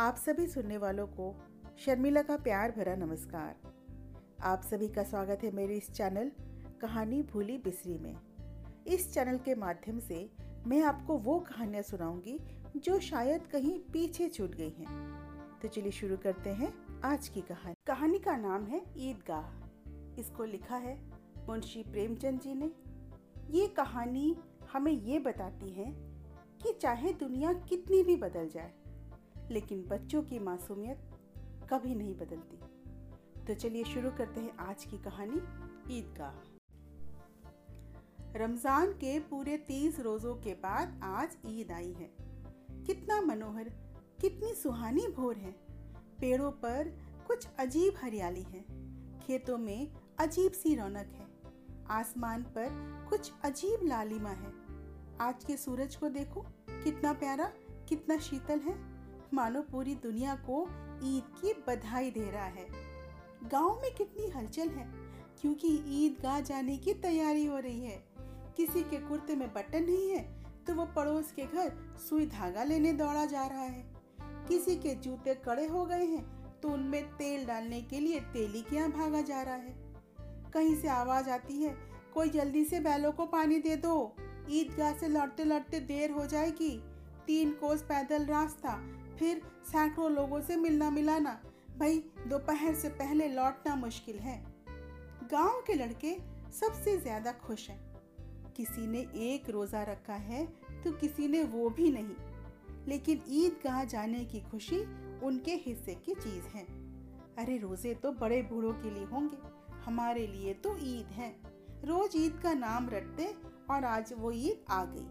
आप सभी सुनने वालों को शर्मिला का प्यार भरा नमस्कार। आप सभी का स्वागत है मेरे इस चैनल कहानी भूली बिसरी में। इस चैनल के माध्यम से मैं आपको वो कहानियाँ सुनाऊँगी जो शायद कहीं पीछे छूट गई हैं। तो चलिए शुरू करते हैं आज की कहानी। कहानी का नाम है ईदगाह। इसको लिखा है मुंशी प्रेमचंद जी ने। ये कहानी हमें ये बताती है कि चाहे दुनिया कितनी भी बदल जाए लेकिन बच्चों की मासूमियत कभी नहीं बदलती। तो चलिए शुरू करते हैं आज की कहानी ईदगाह। रमज़ान के पूरे तीस रोजों के बाद आज ईद आई है। कितना मनोहर, कितनी सुहानी भोर है। पेड़ों पर कुछ अजीब हरियाली है। खेतों में अजीब सी रौनक है। आसमान पर कुछ अजीब लालिमा है। आज के सूरज को देखो, कितना प्यारा, कितना शीतल है। मानो पूरी दुनिया को ईद की बधाई दे रहा है। गाँव में कितनी हलचल है, क्योंकि ईदगाह जाने की तैयारी हो रही है। किसी के कुर्ते में बटन नहीं है तो वो पड़ोस के घर सुई धागा लेने दौड़ा जा रहा है। किसी के जूते कड़े हो गए हैं तो उनमें तेल डालने के लिए तेली के यहाँ भागा जा रहा है। कहीं से आवाज़ आती है, कोई जल्दी से बैलों को पानी दे दो। ईदगाह से लौटते लौटते देर हो जाएगी। तीन कोस पैदल रास्ता फिर सैकड़ों लोगों से मिलना मिलाना। भाई, दोपहर से पहले लौटना मुश्किल है। गाँव के लड़के सबसे ज़्यादा खुश हैं। किसी ने एक रोजा रखा है तो किसी ने वो भी नहीं। लेकिन ईदगाह जाने की खुशी उनके हिस्से की चीज़ है। अरे, रोज़े तो बड़े बूढ़ों के लिए होंगे। हमारे लिए तो ईद है। रोज ईद का नाम रटते और आज वो ईद आ गई।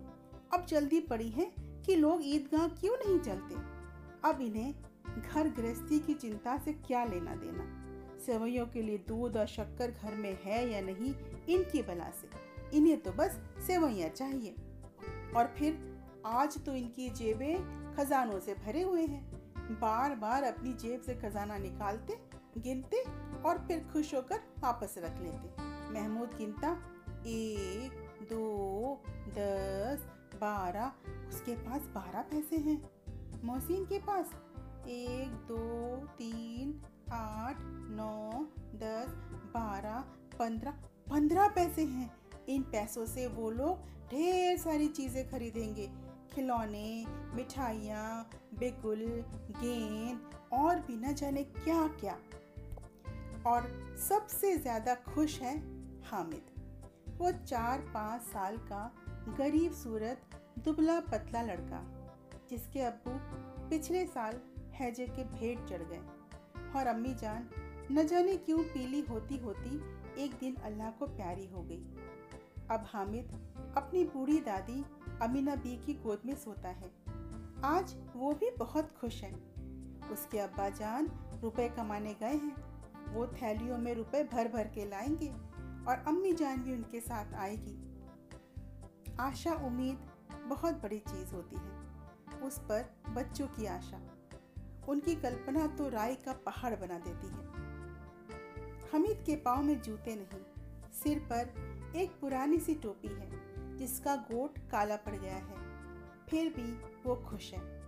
अब जल्दी पड़ी है कि लोग ईदगाह क्यों नहीं चलते? अब इन्हें घर गृहस्थी की चिंता से क्या लेना देना? सेवैयों के लिए दूध और शक्कर घर में है या नहीं, इनकी बला से। इन्हें तो बस सेवैया चाहिए। और फिर, आज तो इनकी जेबें खजानों से भरे हुए हैं। बार बार अपनी जेब से खजाना निकालते, गिनते और फिर खुश होकर वापस रख लेते। महमूद गिनता, एक, दो, दस, बारह, उसके पास बारह पैसे हैं। मोहसिन के पास? एक, दो, तीन, आठ, नौ, दस, बारह, पंद्रह। पंद्रह पैसे हैं। इन पैसों से वो लोग ढेर सारी चीज़ें खरीदेंगे। खिलौने, मिठाइयाँ, बिगुल, गेंद, और भी न जाने क्या क्या और सबसे ज़्यादा खुश है हामिद। वो चार पाँच साल का गरीब सूरत दुबला पतला लड़का। जिसके अब्बू पिछले साल हैजे के भेंट चढ़ गए। और अम्मी जान, न जाने क्यों पीली होती होती एक दिन अल्लाह को प्यारी हो गई। अब हामिद अपनी बूढ़ी दादी अमीना बी की गोद में सोता है। आज वो भी बहुत खुश है। उसके अब्बा जान रुपए कमाने गए हैं। वो थैलियों में रुपए भर भर के लाएँगे और अम्मी जान भी उनके साथ आएगी। आशा, उम्मीद बहुत बड़ी चीज़ होती है। उस पर बच्चों की आशा। उनकी कल्पना तो राय का पहाड़ बना देती है। हमीद के पाँव में जूते नहीं, सिर पर एक पुरानी सी टोपी है, जिसका गोट काला पड़ गया है। फिर भी वो खुश है।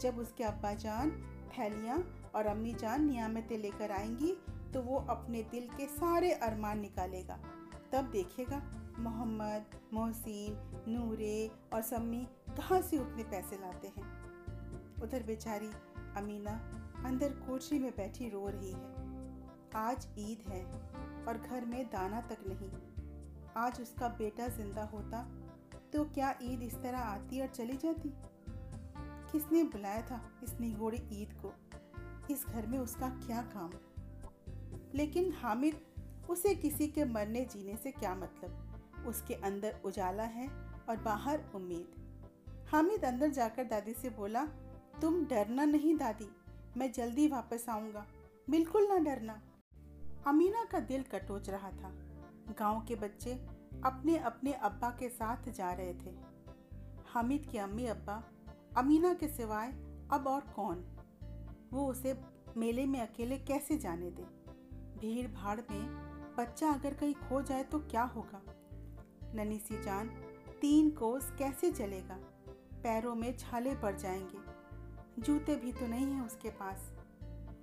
जब उसके अब्बा जान थैलियाँ और अम्मी जान नियामतें लेकर आएँगी तो वो अपने दिल के सारे अरमान निकालेगा। तब देखेगा, मोहम्मद, मोहसिन, नूरे और सम्मी कहाँ से उतने पैसे लाते हैं। उधर बेचारी अमीना अंदर कोठरी में बैठी रो रही है। आज ईद है और घर में दाना तक नहीं। आज उसका बेटा ज़िंदा होता तो क्या ईद इस तरह आती और चली जाती? किसने बुलाया था इस निगोड़ी ईद को? इस घर में उसका क्या काम लेकिन हामिद, उसे किसी के मरने जीने से क्या मतलब? उसके अंदर उजाला है और बाहर उम्मीद। हामिद अंदर जाकर दादी से बोला, तुम डरना नहीं दादी, मैं जल्दी वापस आऊँगा। बिल्कुल ना डरना। अमीना का दिल कटोच रहा था। गाँव के बच्चे अपने अपने अब्बा के साथ जा रहे थे। हामिद की अम्मी अब्बा, अमीना के सिवाय अब और कौन? वो उसे मेले में अकेले कैसे जाने दे? भीड़ भाड़ में बच्चा अगर कहीं खो जाए तो क्या होगा? ननी सी जान, तीन कोस कैसे चलेगा? पैरों में छाले पड़ जाएँगे। जूते भी तो नहीं हैं उसके पास।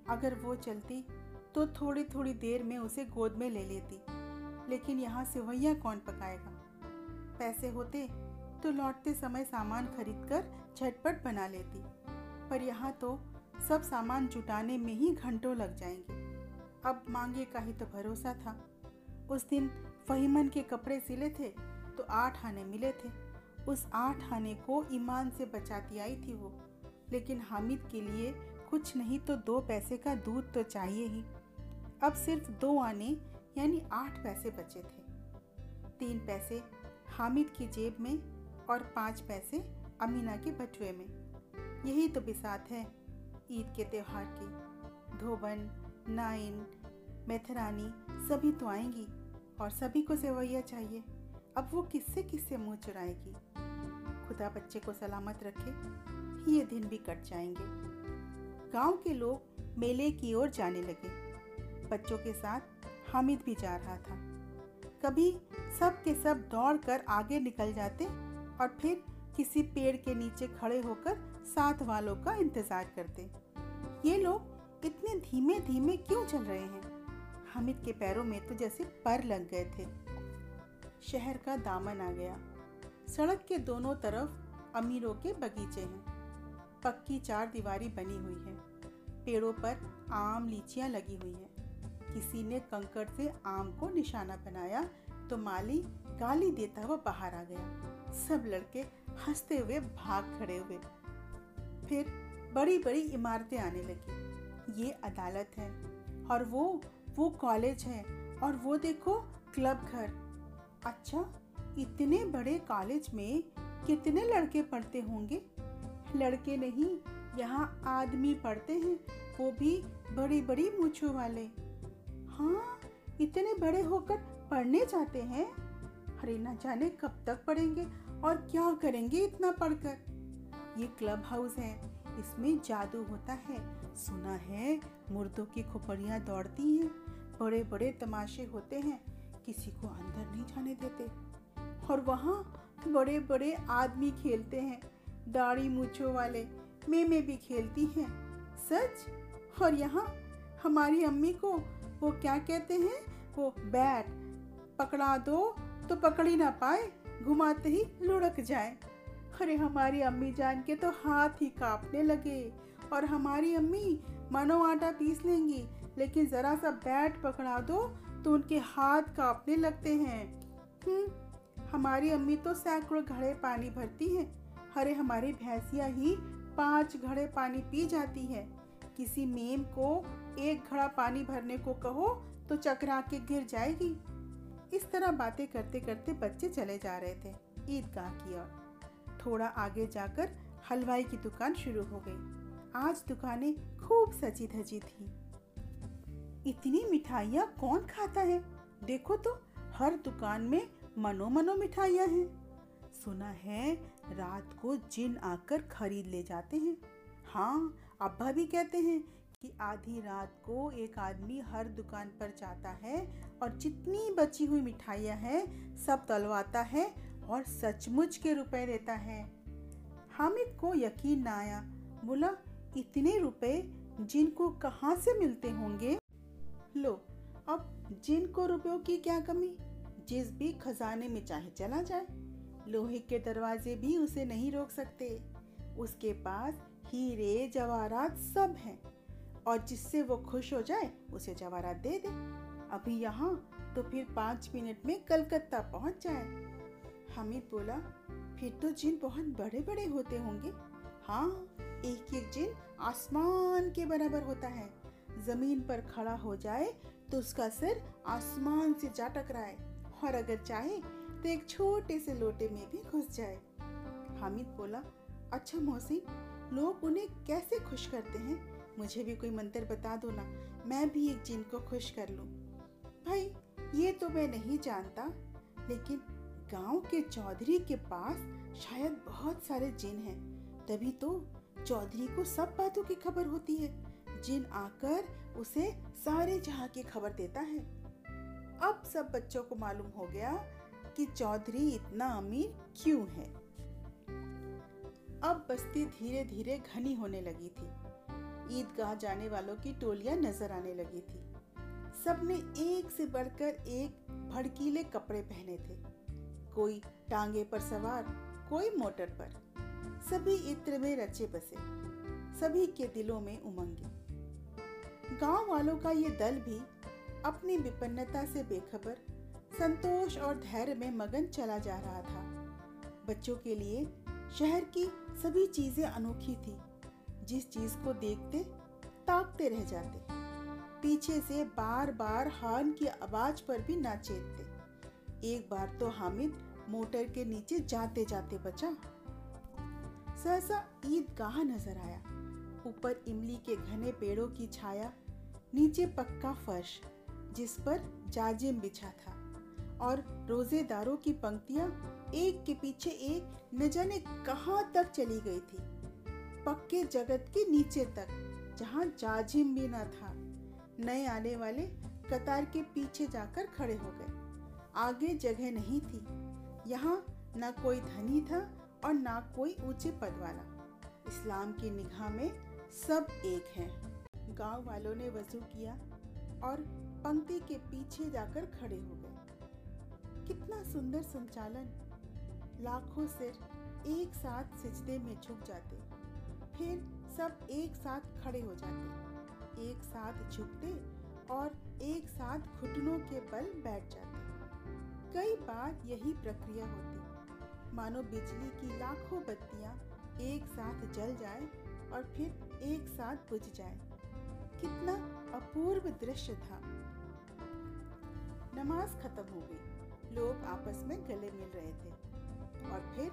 अगर वो चलती तो थोड़ी थोड़ी देर में उसे गोद में ले लेती। लेकिन यहाँ सेवैया कौन पकाएगा? पैसे होते तो लौटते समय सामान खरीद कर झटपट बना लेती। पर यहाँ तो सब सामान जुटाने में ही घंटों लग जाएँगे। अब मांगे का ही तो भरोसा था। उस दिन फहीमन के कपड़े सिले थे तो आठ आने मिले थे। उस आठ आने को ईमान से बचाती आई थी वो। लेकिन हामिद के लिए कुछ नहीं तो दो पैसे का दूध तो चाहिए ही। अब सिर्फ़ दो आने, यानी आठ पैसे बचे थे। तीन पैसे हामिद की जेब में और पाँच पैसे अमीना के बटुए में। यही तो बिसात है ईद के त्यौहार की। धोबन, नाइन, मेथरानी, सभी तो आएँगी और सभी को सेवैया चाहिए। अब वो किससे किससे मुँह चुराएगी? खुदा बच्चे को सलामत रखे, ये दिन भी कट जाएँगे। गाँव के लोग मेले की ओर जाने लगे। बच्चों के साथ हामिद भी जा रहा था। कभी सब के सब दौड़ कर आगे निकल जाते और फिर किसी पेड़ के नीचे खड़े होकर साथ वालों का इंतज़ार करते। ये लोग इतने धीमे धीमे क्यों चल रहे हैं? हामिद के पैरों में तो जैसे पर लग गए थे। शहर का दामन आ गया। सड़क के दोनों तरफ़ अमीरों के बगीचे हैं। पक्की चार दीवारी बनी हुई है। पेड़ों पर आम लीचियाँ लगी हुई हैं। किसी ने कंकड़ से आम को निशाना बनाया तो माली गाली देता हुआ बाहर आ गया। सब लड़के हँसते हुए भाग खड़े हुए। फिर बड़ी बड़ी इमारतें आने लगी। ये अदालत है और वो वो कॉलेज है और वो देखो क्लब घर। अच्छा इतने बड़े कॉलेज में कितने लड़के पढ़ते होंगे? लड़के नहीं, यहाँ आदमी पढ़ते हैं, वो भी बड़ी बड़ी मूछों वाले। हाँ इतने बड़े होकर पढ़ने जाते हैं? अरे, ना जाने कब तक पढ़ेंगे और क्या करेंगे इतना पढ़कर? ये क्लब हाउस है, इसमें जादू होता है। सुना है, मुर्दों की खोपड़ियाँ दौड़ती हैं बड़े बड़े तमाशे होते हैं किसी को अंदर नहीं जाने देते। और वहाँ बड़े बड़े आदमी खेलते हैं, दाढ़ी मूछों वाले में भी खेलती हैं, सच? और यहाँ हमारी अम्मी को वो क्या कहते हैं? वो बैट पकड़ा दो तो पकड़ ही ना पाए, घुमाते ही लुढ़क जाए। अरे, हमारी अम्मी जान के तो हाथ ही कांपने लगे। और हमारी अम्मी, मानो आटा पीस लेंगी, लेकिन ज़रा सा बैट पकड़ा दो तो उनके हाथ कांपने लगते हैं। हम्म हमारी अम्मी तो सैकड़ों घड़े पानी भरती हैं। अरे, हमारी भैंसिया ही पाँच घड़े पानी पी जाती है। किसी मेम को एक घड़ा पानी भरने को कहो तो चकरा के गिर जाएगी। इस तरह बातें करते करते बच्चे चले जा रहे थे ईदगाह की ओर। थोड़ा आगे जाकर हलवाई की दुकान शुरू हो गई। आज दुकानें खूब सजी धजी थी। इतनी मिठाइयाँ कौन खाता है? देखो तो हर दुकान में मनो मनो मिठाइयाँ हैं। सुना है, रात को जिन आकर खरीद ले जाते हैं। हाँ अब्बा भी कहते हैं कि आधी रात को एक आदमी हर दुकान पर जाता है और जितनी बची हुई मिठाइयाँ हैं, सब तलवाता है और सचमुच के रुपए देता है। हामिद को यकीन ना आया। बोला, इतने रुपए जिनको कहाँ से मिलते होंगे? लो, अब जिनको रुपयों की क्या कमी? जिस भी खजाने में चाहे चला जाए, लोहे के दरवाजे भी उसे नहीं रोक सकते। उसके पास हीरे, जवाहरात सब हैं, और जिससे वो खुश हो जाए, उसे जवाहरात दे दे। अभी यहाँ तो फिर पाँच मिनट में कलकत्ता पहुँच जाए। हामिद बोला, फिर तो जिन बहुत बड़े बड़े होते होंगे? हाँ एक एक जिन आसमान के बराबर होता है। ज़मीन पर खड़ा हो जाए तो उसका सिर आसमान से जा टकराए और अगर चाहे तो एक छोटे से लोटे में भी घुस जाए। हामिद बोला अच्छा मोहसिन, लोग उन्हें कैसे खुश करते हैं? मुझे भी कोई मंत्र बता दो ना, मैं भी एक जिन को खुश कर लूँ। भाई, ये तो मैं नहीं जानता, लेकिन गाँव के चौधरी के पास शायद बहुत सारे जिन हैं। तभी तो चौधरी को सब बातों की खबर होती है। जिन आकर उसे सारे जहाँ की खबर देता है। अब सब बच्चों को मालूम हो गया कि चौधरी इतना अमीर क्यों है। अब बस्ती धीरे धीरे घनी होने लगी थी। ईदगाह जाने वालों की टोलियाँ नज़र आने लगी थी। सबने एक से बढ़कर एक भड़कीले कपड़े पहने थे। कोई टांगे पर सवार, कोई मोटर पर। सभी इत्र में रचे बसे। सभी के दिलों में उमंगे। गाँव वालों का ये दल भी अपनी विपन्नता से बेखबर, संतोष और धैर्य में मगन चला जा रहा था। बच्चों के लिए शहर की सभी चीज़ें अनोखी थी। जिस चीज़ को देखते, ताकते रह जाते। पीछे से बार बार हॉर्न की आवाज़ पर भी ना चेतते। एक बार तो हामिद मोटर के नीचे जाते जाते बचा। सहसा ईदगाह नज़र आया। ऊपर इमली के घने पेड़ों की छाया, नीचे पक्का फर्श, जिस पर जाजिम बिछा था, और रोजेदारों की पंक्तियाँ एक के पीछे एक न जाने कहाँ तक चली गई थी। पक्के जगत के नीचे तक, जहाँ जाजिम भी ना था, नए आने वाले कतार के पीछे जाकर खड़े हो गए। आगे जगह नहीं थी, यहाँ ना कोई धनी था और ना कोई ऊँचे पद वाला। इस्लाम की निगाह में सब एक हैं। गाँव वालों ने वज़ू किया और पंक्ति के पीछे जाकर खड़े हो गए। कितना सुंदर संचालन। लाखों सिर एक साथ सिजदे में झुक जाते। फिर सब एक साथ खड़े हो जाते। एक साथ झुकते और एक साथ घुटनों के बल बैठ जाते। कई बार यही प्रक्रिया होती। मानो बिजली की लाखों बत्तियाँ एक साथ जल जाए और फिर एक साथ बुझ जाए। कितना अपूर्व दृश्य था। नमाज़ खत्म हो गई। लोग आपस में गले मिल रहे थे। और फिर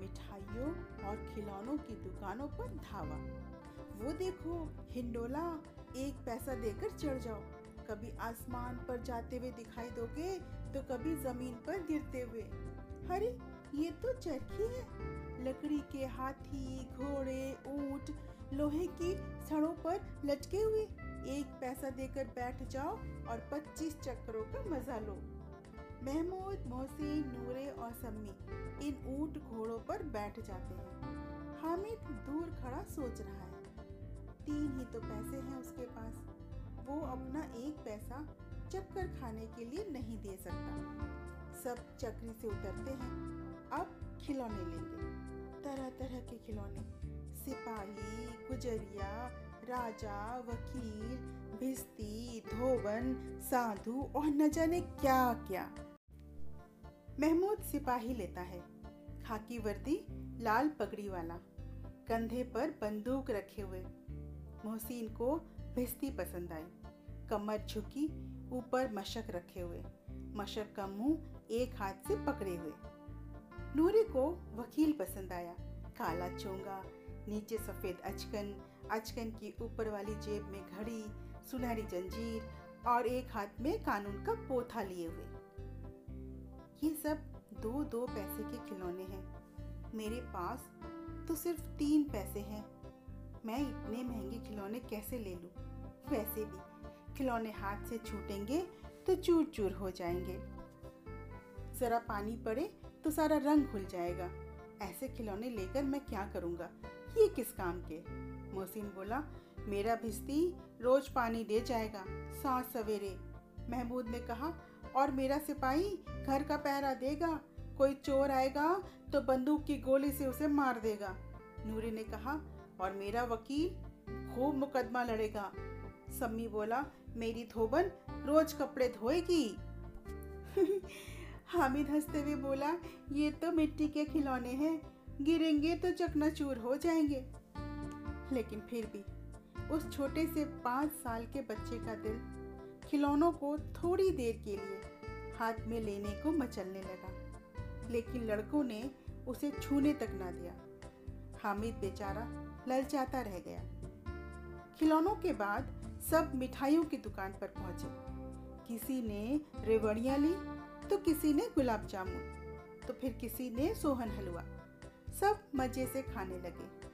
मिठाइयों और खिलौनों की दुकानों पर धावा। वो देखो, हिंडोला, एक पैसा देकर चढ़ जाओ। कभी आसमान पर जाते हुए दिखाई दोगे तो कभी ज़मीन पर गिरते हुए। अरे, ये तो चरखी है। लकड़ी के हाथी, घोड़े, ऊँट लोहे की छड़ों पर लटके हुए। एक पैसा देकर बैठ जाओ और 25 चक्करों का मज़ा लो। महमूद, मोहसिन, नूरे और सम्मी इन ऊँट घोड़ों पर बैठ जाते हैं। हामिद दूर खड़ा सोच रहा है। तीन ही तो पैसे हैं उसके पास। वो अपना एक पैसा चक्कर खाने के लिए नहीं दे सकता। सब चक्री से उतरते हैं। अब खिलौने लेंगे। तरह तरह के खिलौने। सिपाही, गुजरिया, राजा, वकील, भिस्ती, धोबन, साधु और न जाने क्या क्या महमूद सिपाही लेता है, खाकी वर्दी, लाल पगड़ी वाला, कंधे पर बंदूक रखे हुए। मोहसिन को भिस्ती पसंद आई, कमर झुकी, ऊपर मशक रखे हुए, मशक का मुँह एक हाथ से पकड़े हुए। नूरी को वकील पसंद आया, काला चोंगा नीचे सफ़ेद अचकन अचकन की ऊपर वाली जेब में घड़ी, सुनहरी जंजीर और एक हाथ में कानून का पोथा लिए हुए। ये सब दो दो पैसे के खिलौने हैं। मेरे पास तो सिर्फ़ तीन पैसे हैं। मैं इतने महँगे खिलौने कैसे ले लूँ? वैसे भी खिलौने हाथ से छूटेंगे तो चूर चूर हो जाएँगे। जरा पानी पड़े तो सारा रंग घुल जाएगा। ऐसे खिलौने लेकर मैं क्या करूँगा? ये किस काम के? मोहसिन बोला, मेरा भिस्ती रोज पानी दे जाएगा, सांस सवेरे। महमूद ने कहा, और मेरा सिपाही घर का पहरा देगा, कोई चोर आएगा तो बंदूक की गोली से उसे मार देगा। नूरी ने कहा, और मेरा वकील खूब मुकदमा लड़ेगा। सम्मी बोला, मेरी धोबन रोज कपड़े धोएगी? हामिद हँसते हुए बोला, ये तो मिट्टी के खिलौने हैं गिरेंगे तो चकनाचूर हो जाएँगे। लेकिन फिर भी, उस छोटे से पाँच साल के बच्चे का दिल खिलौनों को थोड़ी देर के लिए हाथ में लेने को मचलने लगा। लेकिन लड़कों ने उसे छूने तक ना दिया। हामिद बेचारा ललचाता रह गया। खिलौनों के बाद सब मिठाइयों की दुकान पर पहुँचे। किसी ने रेवड़ियाँ ली तो किसी ने गुलाब जामुन तो फिर किसी ने सोहन हलवा। सब मज़े से खाने लगे।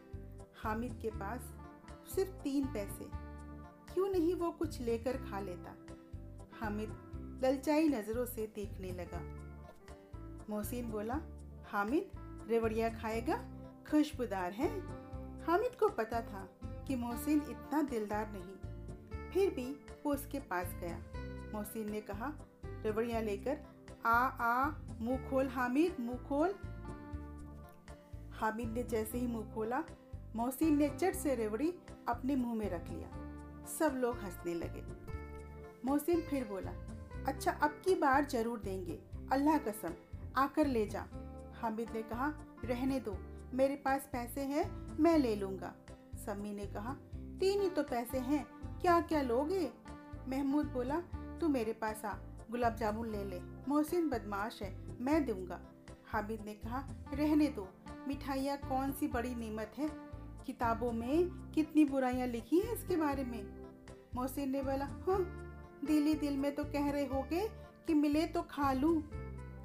हामिद के पास सिर्फ़ तीन पैसे। क्यों नहीं वो कुछ लेकर खा लेता? हामिद ललचाई नज़रों से देखने लगा। मोहसिन बोला, हामिद, रेवड़िया खाएगा? खुशबूदार है? हामिद को पता था कि मोहसिन इतना दिलदार नहीं। फिर भी वो उसके पास गया। मोहसिन ने कहा, रेवड़िया लेकर आ आ, मुँह खोल हामिद, मुँह खोल। हामिद ने जैसे ही मुँह खोला, मोहसिन ने चट से रेवड़ी अपने मुँह में रख लिया। सब लोग हंसने लगे। मोहसिन फिर बोला अच्छा अब की बार ज़रूर देंगे। अल्लाह कसम, आकर ले जा। हामिद ने कहा, रहने दो, मेरे पास पैसे हैं, मैं ले लूँगा। सम्मी ने कहा, तीन ही तो पैसे हैं क्या क्या लोगे? महमूद बोला, तू मेरे पास आ, गुलाब जामुन ले ले, मोहसिन बदमाश है, मैं दूँगा। हामिद ने कहा, रहने दो मिठाइयाँ कौन सी बड़ी नीमत है? किताबों में कितनी बुराइयाँ लिखी हैं इसके बारे में? मोहसिन ने बोला हाँ दिल ही दिल में तो कह रहे होगे कि मिले तो खा लूँ।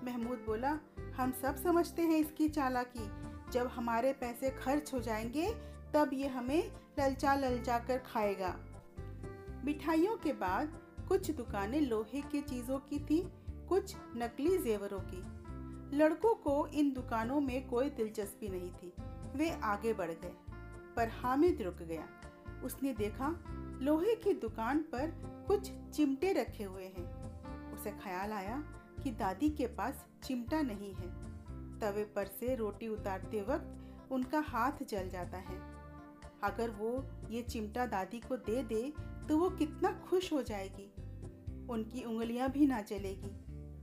महमूद बोला, हम सब समझते हैं इसकी चालाकी। जब हमारे पैसे खर्च हो जाएँगे, तब ये हमें ललचा ललचा कर खाएगा। मिठाइयों के बाद कुछ दुकानें लोहे की चीज़ों की थी, कुछ नकली जेवरों की। लड़कों को इन दुकानों में कोई दिलचस्पी नहीं थी। वे आगे बढ़ गए, पर हामिद रुक गया। उसने देखा, लोहे की दुकान पर कुछ चिमटे रखे हुए हैं। उसे ख्याल आया कि दादी के पास चिमटा नहीं है। तवे पर से रोटी उतारते वक्त उनका हाथ जल जाता है। अगर वो ये चिमटा दादी को दे दे तो वो कितना खुश हो जाएगी। उनकी उंगलियाँ भी ना चलेगी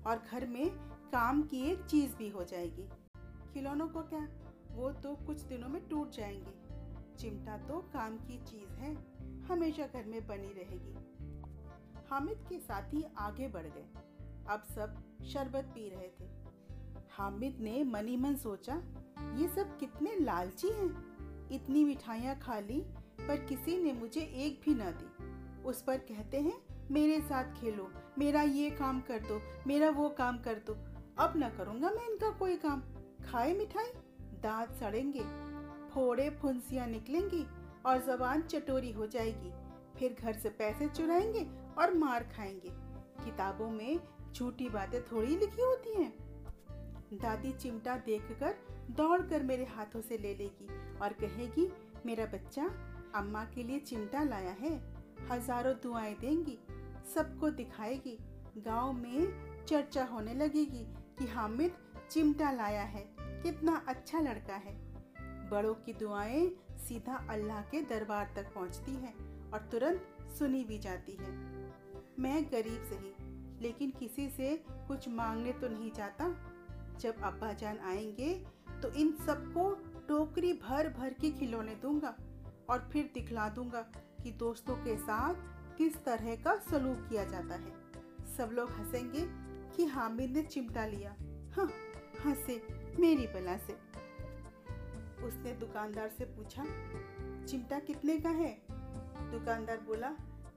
और घर में काम की एक चीज़ भी हो जाएगी। खिलौनों को क्या? वो तो कुछ दिनों में टूट जाएँगे। चिमटा तो काम की चीज़ है, हमेशा घर में बनी रहेगी। हामिद के साथी आगे बढ़ गए। अब सब शरबत पी रहे थे। हामिद ने मनी मन सोचा, ये सब कितने लालची हैं। इतनी मिठाइयाँ खा ली, पर किसी ने मुझे एक भी ना दी। उस पर कहते हैं, मेरे साथ खेलो, मेरा ये काम कर दो, मेरा वो काम कर दो। अब ना करूँगा मैं इनका कोई काम। खाए मिठाई, दांत सड़ेंगे, फोड़े फुंसियाँ निकलेंगी और जबान चटोरी हो जाएगी। फिर घर से पैसे चुराएँगे और मार खाएँगे। किताबों में झूठी बातें थोड़ी लिखी होती हैं। दादी चिमटा देखकर दौड़कर मेरे हाथों से ले लेगी और कहेगी, मेरा बच्चा, अम्मा के लिए चिमटा लाया है। हज़ारों दुआएँ देंगी, सबको दिखाएगी। गाँव में चर्चा होने लगेगी। कि हामिद चिमटा लाया है। कितना अच्छा लड़का है। बड़ों की दुआएँ सीधा अल्लाह के दरबार तक पहुँचती हैं और तुरंत सुनी भी जाती है। मैं गरीब सही, लेकिन किसी से कुछ मांगने तो नहीं चाहता जब अब्बा जान आएँगे तो इन सबको टोकरी भर भर के खिलौने दूँगा और फिर दिखला दूँगा कि दोस्तों के साथ किस तरह का सलूक किया जाता है। सब लोग हंसेंगे कि हामिद ने चिमटा लिया। हाँ हंसे मेरी बला से। उसने दुकानदार से पूछा, चिमटा कितने का है? दुकानदार बोला,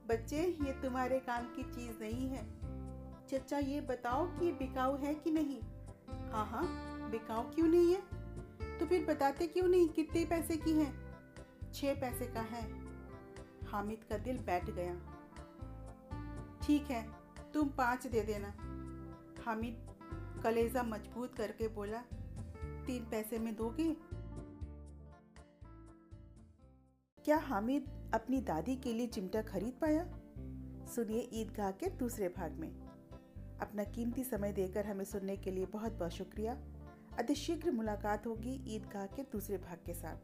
बच्चे, ये तुम्हारे काम की चीज़ नहीं है। चचा, ये बताओ कि ये बिकाऊ है कि नहीं? हाँ हाँ बिकाऊ क्यों नहीं है? तो फिर बताते क्यों नहीं कितने पैसे की है? छह पैसे का है। हामिद का दिल बैठ गया। ठीक है, तुम पाँच दे देना। हामिद कलेजा मज़बूत करके बोला, तीन पैसे में दोगे? क्या हामिद अपनी दादी के लिए चिमटा खरीद पाया? सुनिए ईदगाह के दूसरे भाग में। अपना कीमती समय देकर हमें सुनने के लिए बहुत बहुत शुक्रिया। अति शीघ्र मुलाकात होगी ईदगाह के दूसरे भाग के साथ।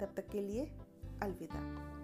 तब तक के लिए अलविदा।